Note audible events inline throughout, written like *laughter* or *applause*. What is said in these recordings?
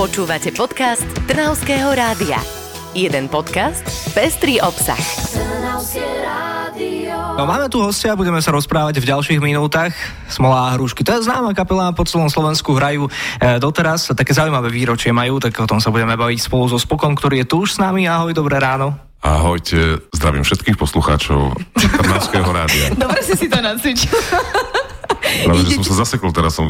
Počúvate podcast Trnavského rádia. Jeden podcast, pestrý obsah. No máme tu hostia, budeme sa rozprávať v ďalších minútach. Smola a hrušky, to je známa kapela, po celom Slovensku hrajú e, doteraz. Také zaujímavé výročie majú, tak o tom sa budeme baviť spolu so Spokom, ktorý je tu už s nami. Ahoj, dobré ráno. Ahojte, zdravím všetkých poslucháčov Trnavského *laughs* rádia. Dobre si si to nacvičil. Práve, že som sa zasekol teraz, som,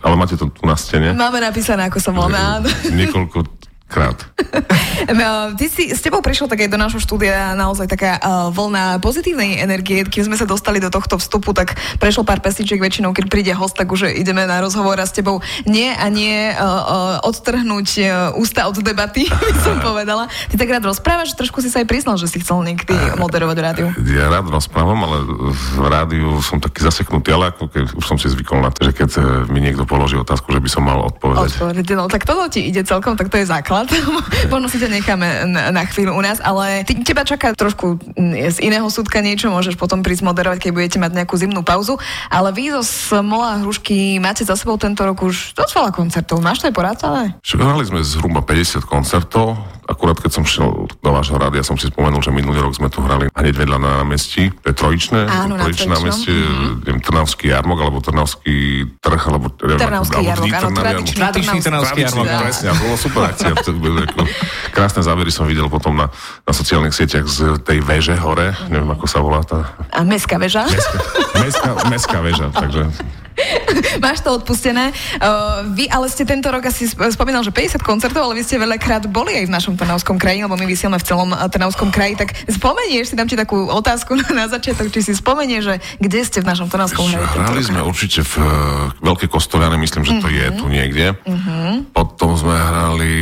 ale máte to tu na stene. Máme napísané, ako som volá. Niekoľko krát. *laughs* No, ty si, s tebou prišiel tak aj do nášho štúdia naozaj taká uh, vlna pozitívnej energie. Keď sme sa dostali do tohto vstupu, tak prešlo pár pesničiek väčšinou, keď príde host, tak už ideme na rozhovor a s tebou nie a nie uh, uh, odtrhnúť uh, ústa od debaty, *laughs* by som *laughs* povedala. Ty tak rád rozprávaš, trošku si sa aj priznal, že si chcel niekedy moderovať rádiu. Ja rád rozprávam, ale v rádiu som taký zaseknutý, ale ako keď už som si zvykol na to, že keď mi niekto položí otázku, že by som mal odpovedať. Odpovedať, no tak toto ti ide celkom, tak to je základ. *laughs* Možno si ťa necháme na, na chvíľu u nás, ale ty, teba čaká trošku z iného súdka niečo, môžeš potom prísť moderovať, keď budete mať nejakú zimnú pauzu, ale vy zo Smola Hrušky máte za sebou tento rok už dosť veľa koncertov. Máš to aj porátané? Hrali sme zhruba 50 koncertov, akurát keď som šiel do vášho rádia, som si spomenul, že minulý rok sme tu hrali hneď vedľa na námestí, to je trojičné, Áno, na trojičné Trojičnom. námestie, mm-hmm. neviem, Trnavský jarmok, alebo Trnavský trh, alebo... neviem, Trnavský jarmok, áno, tradičný. Tradičný trnavský Tradičný, jarmok. presne, a *laughs* to bolo ako, krásne zábery som videl potom na, na sociálnych sieťach z tej veže hore, neviem, ako sa volá tá... A Mestská väža? Mestská, mestská väža, takže... Máš to odpustené. Uh, vy ale ste tento rok asi sp- spomínal, že 50 koncertov, ale vy ste veľakrát boli aj v našom Trnavskom kraji, lebo my vysielame v celom uh, Trnavskom kraji, tak spomenieš, si dám ti takú otázku *laughs* na, začiatok, či si spomenieš, že kde ste v našom Trnavskom kraji? Hrali sme určite v uh, Veľké Kostoliane, myslím, že to je Mhm. tu niekde. Potom sme hrali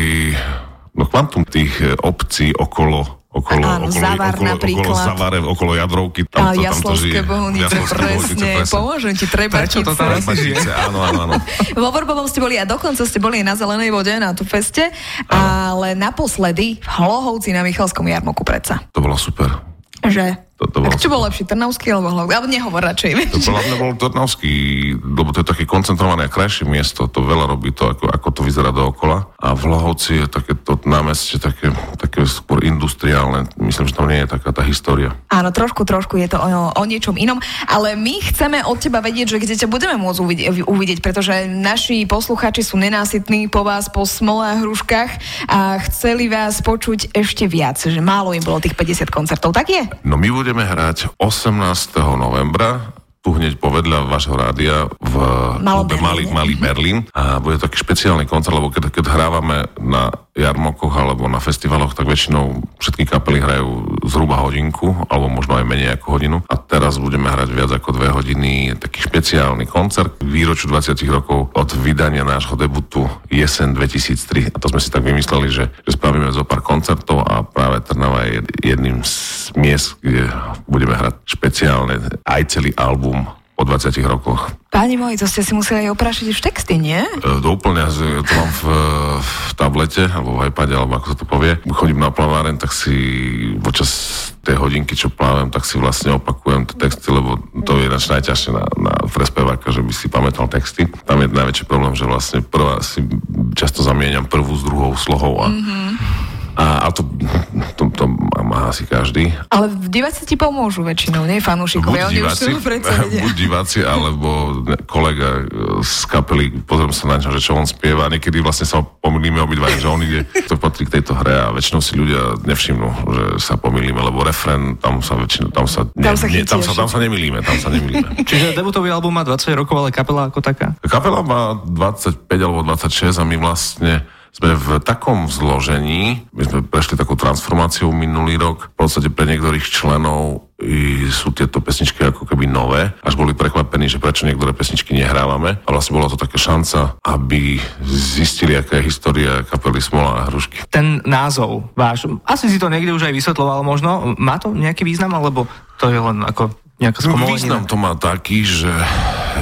no kvantum tých eh, obcí okolo okolo, Áno, okolo, Zavar okolo, okolo napríklad. Zavare, okolo Jadrovky. A Tam, tam to Jaslovské žije. bohunice, presne, pomôžem ti, treba Prečo to tam Trebačice, áno, áno, áno. *laughs* Vo Vorbovom ste boli a dokonca ste boli na Zelenej vode, na tú feste, ale naposledy v Hlohovci na Michalskom jarmoku predsa. To bolo super. Že? To, to bolo Tak čo bol lepší, Trnavský alebo Hlohovci? Alebo nehovor radšej, vieš. To mňa bol Trnavský, lebo to je také koncentrované a krajšie miesto, to veľa robí to, ako, ako to vyzerá dookola. A v Lohovci je také to námestie také, také skôr industriálne, myslím, že tam nie je taká tá história. Áno, trošku, trošku je to o, o niečom inom, ale my chceme od teba vedieť, že kde ťa budeme môcť uvidieť, uvidieť pretože naši poslucháči sú nenásytní po vás, po smole a hruškách a chceli vás počuť ešte viac, že málo im bolo tých 50 koncertov, tak je? No my budeme hrať 18. novembra tu hneď povedľa vášho rádia v klube Malý. Malý Berlín a bude taký špeciálny koncert, lebo keď, keď hrávame na jarmokoch alebo na festivaloch, tak väčšinou všetky kapely hrajú zhruba hodinku, alebo možno aj menej ako hodinu. A teraz budeme hrať viac ako dve hodiny, taký špeciálny koncert k výročiu 20 rokov od vydania nášho debutu Jesen 2003. A to sme si tak vymysleli, že, že spravíme zo pár koncertov a práve Trnava je jedným z miest, kde budeme hrať špeciálne aj celý album po 20 rokoch. Páni moji, to ste si museli aj oprášiť už texty, nie? E, Do úplne, že to mám v, v tablete, alebo v iPade, alebo ako sa to povie. Chodím na plaváren, tak si počas tej hodinky, čo plávam, tak si vlastne opakujem tie texty, lebo to je ináč najťažšie na, na prespeváka, že by si pamätal texty. Tam je najväčší problém, že vlastne prvá si často zamieňam prvú s druhou slohou a, a, a to, to, to má asi každý. Ale diváci ti pomôžu väčšinou, nie fanúšikovia, Buď oni diváci, buď diváci, alebo kolega e, z kapely, pozriem sa na ňo, že čo on spieva, a niekedy vlastne sa pomýlime obidva, že on ide, to patrí k tejto hre a väčšinou si ľudia nevšimnú, že sa pomýlime, lebo refren, tam sa väčšinou, tam sa, Tam sa ne, tam, sa, tam sa nemýlime, tam sa nemýlime. *laughs* Čiže debutový album má 20 rokov, ale kapela ako taká. Kapela má 25 alebo 26 a my vlastne sme v takom zložení, my sme prešli takú transformáciu minulý rok, v podstate pre niektorých členov sú tieto pesničky ako keby nové, až boli prekvapení, že prečo niektoré pesničky nehrávame. A vlastne bola to taká šanca, aby zistili, aká je história kapely Smola a Hrušky. Ten názov váš, asi si to niekde už aj vysvetloval možno, má to nejaký význam, alebo to je len ako nejaká No, spomolenina? význam to má taký, že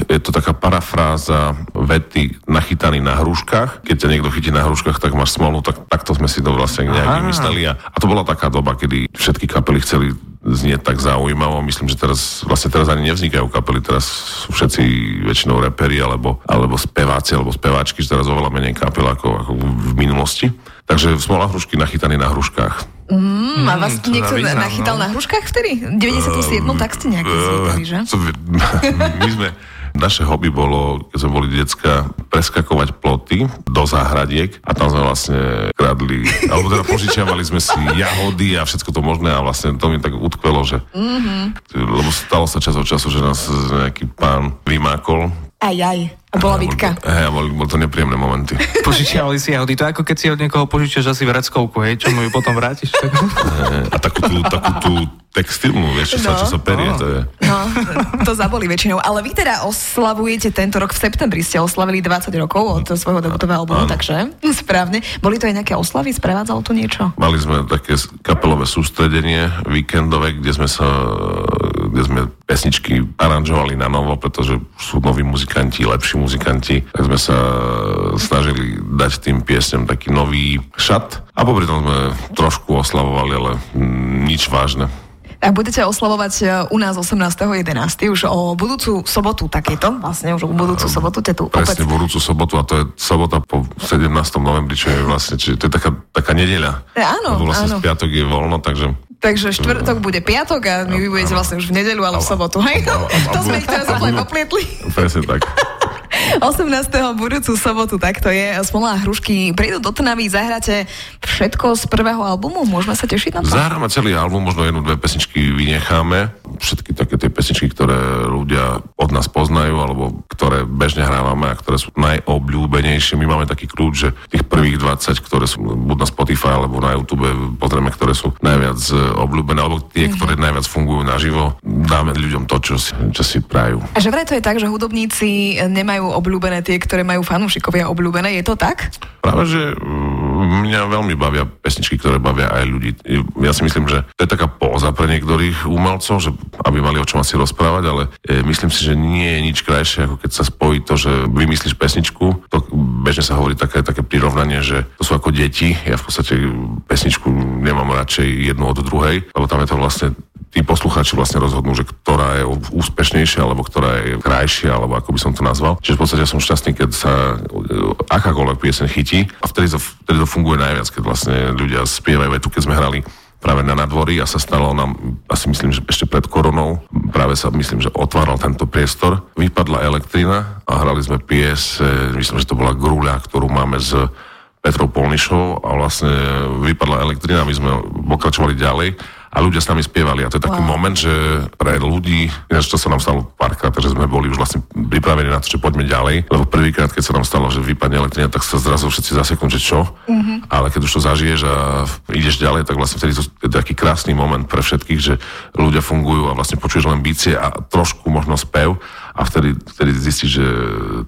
je to taká parafráza vety nachytaný na hruškách. Keď ťa niekto chytí na hruškách, tak máš smolu, tak takto sme si to vlastne nejak vymysleli. A, a to bola taká doba, kedy všetky kapely chceli znie tak zaujímavo. Myslím, že teraz, vlastne teraz ani nevznikajú kapely, teraz sú všetci väčšinou reperi alebo, alebo speváci alebo speváčky, že teraz oveľa menej kapel ako, ako v minulosti. Takže smola hrušky nachytaní na hruškách. Mm, a vás mm, niekto význam, nachytal no? na hruškách vtedy? 97, uh, tak ste nejaké uh, že? *laughs* My sme, naše hobby bolo, keď sme boli decka, preskakovať ploty do záhradiek a tam sme vlastne kradli, alebo teda požičiavali sme si jahody a všetko to možné a vlastne to mi tak utkvelo, že mm-hmm. lebo stalo sa čas od času, že nás nejaký pán vymákol aj, aj. A bola bitka. Hej, boli, boli to nepríjemné momenty. *laughs* Požičiavali si jahody. To je ako keď si od niekoho požičiaš asi vreckovku, hej, čo mu ju potom vrátiš. Tak... *laughs* a takú tú, takú tú textilnú, vieš, čo, no. sa, čo sa perie, no. to je. No, to zaboli väčšinou. Ale vy teda oslavujete tento rok v septembri, ste oslavili 20 rokov od svojho debutového albumu, takže *laughs* správne. Boli to aj nejaké oslavy, sprevádzalo to niečo? Mali sme také kapelové sústredenie víkendové, kde sme sa kde sme pesničky aranžovali na novo, pretože sú noví muzikanti, lepší muzikanti, tak sme sa snažili dať tým piesňam taký nový šat a popri tom sme trošku oslavovali, ale nič vážne. Ak budete oslavovať e, u nás 18.11. už o budúcu sobotu takéto, vlastne už o budúcu sobotu, tu Presne, opäť... budúcu sobotu a to je sobota po 17. novembri, čo je vlastne, čiže to je taká, taká nedeľa. E, áno, Lebo vlastne áno. piatok je voľno, takže Takže štvrtok bude piatok a my vy budete vlastne už v nedeľu, ale v sobotu. Hej? To sme ich teraz úplne poplietli. Presne tak. 18. budúcu sobotu, tak to je. Smola a hrušky prídu do Trnavy, zahráte všetko z prvého albumu? Môžeme sa tešiť na to? Zahráme celý album, možno jednu, dve pesničky vynecháme. Všetky také tie pesničky, ktoré ľudia od nás poznajú, alebo ktoré bežne hrávame a ktoré sú najobľúbenejšie. My máme taký kľúč, že tých prvých 20, ktoré sú buď na Spotify alebo na YouTube, pozrieme, ktoré sú najviac e, obľúbené, alebo tie, mm-hmm. ktoré najviac fungujú naživo, dáme ľuďom to, čo si, čo si prajú. A že vraj to je tak, že hudobníci nemajú obľúbené tie, ktoré majú fanúšikovia obľúbené. Je to tak? Práve, že mm, mňa veľmi bavia pesničky, ktoré bavia aj ľudí. Ja si myslím, že to je taká póza pre niektorých umelcov, že aby mali o čom asi rozprávať, ale e, myslím si, že nie je nič krajšie, ako keď sa spojí to, že vymyslíš pesničku. To bežne sa hovorí také, také prirovnanie, že to sú ako deti. Ja v podstate pesničku nemám radšej jednu od druhej, lebo tam je to vlastne tí poslucháči vlastne rozhodnú, že ktorá je úspešnejšia, alebo ktorá je krajšia, alebo ako by som to nazval. Čiže v podstate som šťastný, keď sa e, akákoľvek piesen chytí a vtedy to, vtedy to funguje najviac, keď vlastne ľudia spievajú. Aj tu, keď sme hrali práve na nadvorí a sa stalo nám, asi myslím, že ešte pred koronou, práve sa myslím, že otváral tento priestor. Vypadla elektrina a hrali sme pies, myslím, že to bola grúľa, ktorú máme z Petrou Polnišou a vlastne vypadla elektrina, my sme pokračovali ďalej a ľudia s nami spievali. A to je taký wow. moment, že pre ľudí, ináč to sa nám stalo párkrát, že sme boli už vlastne pripravení na to, že poďme ďalej. Lebo prvýkrát, keď sa nám stalo, že vypadne elektrina, tak sa zrazu všetci zaseknú, že čo. Mm-hmm. Ale keď už to zažiješ a ideš ďalej, tak vlastne vtedy to je taký krásny moment pre všetkých, že ľudia fungujú a vlastne počuješ len bicie a trošku možno spev a vtedy, vtedy zistíš, že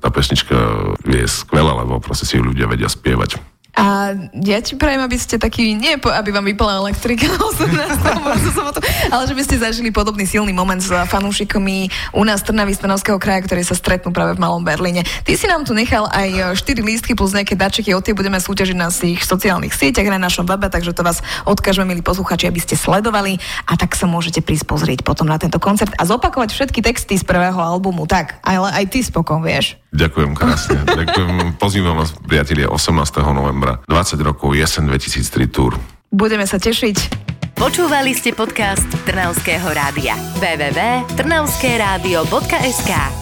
tá pesnička je skvelá, lebo proste si ju ľudia vedia spievať. A ja ti prajem, aby ste taký, nie aby vám vypala elektrika na 18. sobotu, ale že by ste zažili podobný silný moment s fanúšikmi u nás Trnavy Stanovského kraja, ktorí sa stretnú práve v Malom Berlíne. Ty si nám tu nechal aj 4 lístky plus nejaké dačeky, o tie budeme súťažiť na svojich sociálnych sieťach, na našom webe, takže to vás odkážeme, milí posluchači, aby ste sledovali a tak sa môžete prísť pozrieť potom na tento koncert a zopakovať všetky texty z prvého albumu. Tak, ale aj ty spokon, vieš. Ďakujem krásne. *laughs* Ďakujem. Pozývam vás, priatelia, 18. novembra, 20 rokov, jesen 2003 Tour. Budeme sa tešiť. Počúvali ste podcast Trnavského rádia. www.trnavskeradio.sk